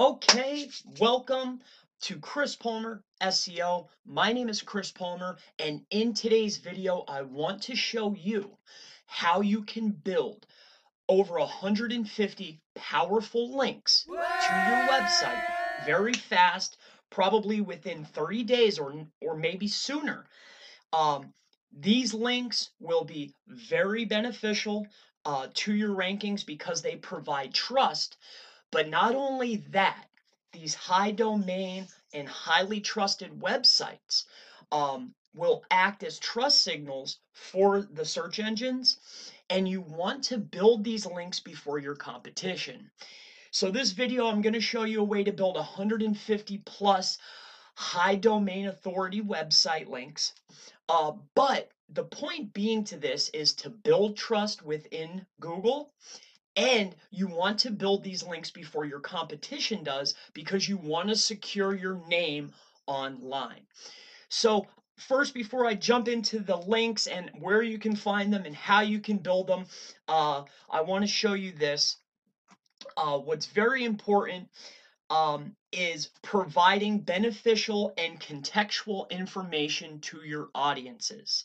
Okay, welcome to Chris Palmer SEO. My name is Chris Palmer, and in today's video, I want to show you how you can build over 150 powerful links to your website very fast, probably within 30 days or, or maybe sooner. Um, these links will be very beneficial uh, to your rankings because they provide trust. But not only that, these high domain and highly trusted websites um, will act as trust signals for the search engines and you want to build these links before your competition. So this video I'm going to show you a way to build 150 plus high domain authority website links. Uh, but the point being to this is to build trust within Google and you want to build these links before your competition does because you want to secure your name online. So first, before I jump into the links and where you can find them and how you can build them, uh, I want to show you this. Uh, what's very important um, is providing beneficial and contextual information to your audiences.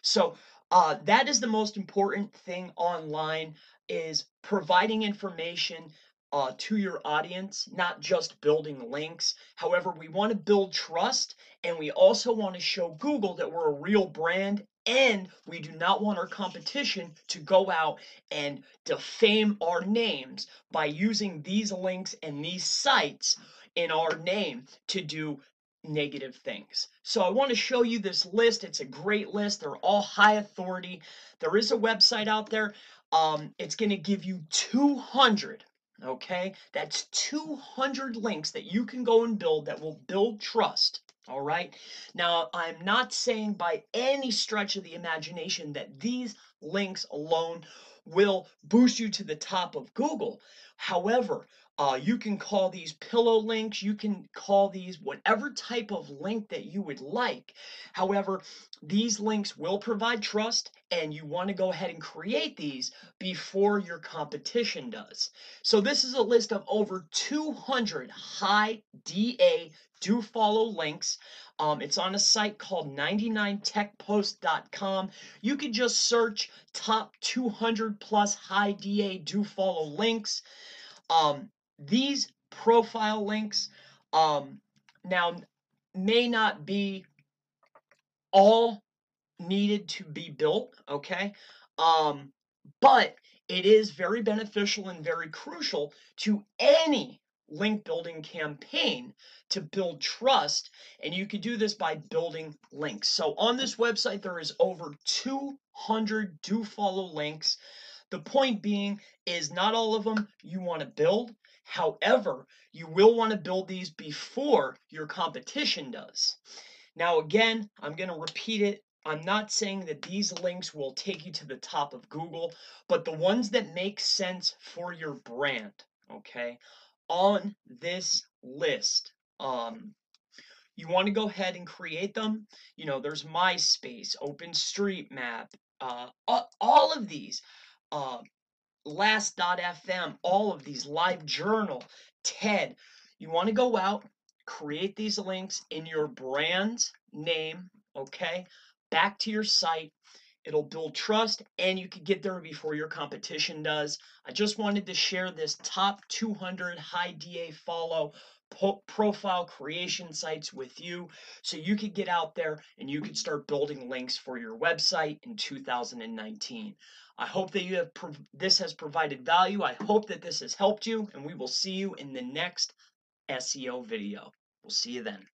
So uh, that is the most important thing online is providing information uh, to your audience, not just building links. However, we want to build trust and we also want to show Google that we're a real brand and we do not want our competition to go out and defame our names by using these links and these sites in our name to do negative things. So I want to show you this list. It's a great list. They're all high authority. There is a website out there. Um, it's going to give you 200. Okay, that's 200 links that you can go and build that will build trust. All right. Now, I'm not saying by any stretch of the imagination that these links alone will boost you to the top of Google. However, uh, you can call these pillow links, you can call these whatever type of link that you would like. However, these links will provide trust and you want to go ahead and create these before your competition does. So this is a list of over 200 high DA do follow links. Um, it's on a site called 99techpost.com. You can just search top 200 plus high DA do follow links. Um, these profile links um, now may not be all needed to be built, okay? Um, but it is very beneficial and very crucial to any link building campaign to build trust and you can do this by building links so on this website there is over 200 do follow links the point being is not all of them you want to build However, you will want to build these before your competition does. Now, again, I'm going to repeat it. I'm not saying that these links will take you to the top of Google, but the ones that make sense for your brand, okay, on this list. Um, you want to go ahead and create them. You know, there's MySpace, OpenStreetMap, uh, all of these. Uh, Last.fm, all of these, Live Journal, TED. You want to go out, create these links in your brand's name, okay? Back to your site. It'll build trust and you can get there before your competition does. I just wanted to share this top 200 high DA follow profile creation sites with you so you could get out there and you could start building links for your website in 2019. I hope that you have this has provided value. I hope that this has helped you and we will see you in the next SEO video. We'll see you then.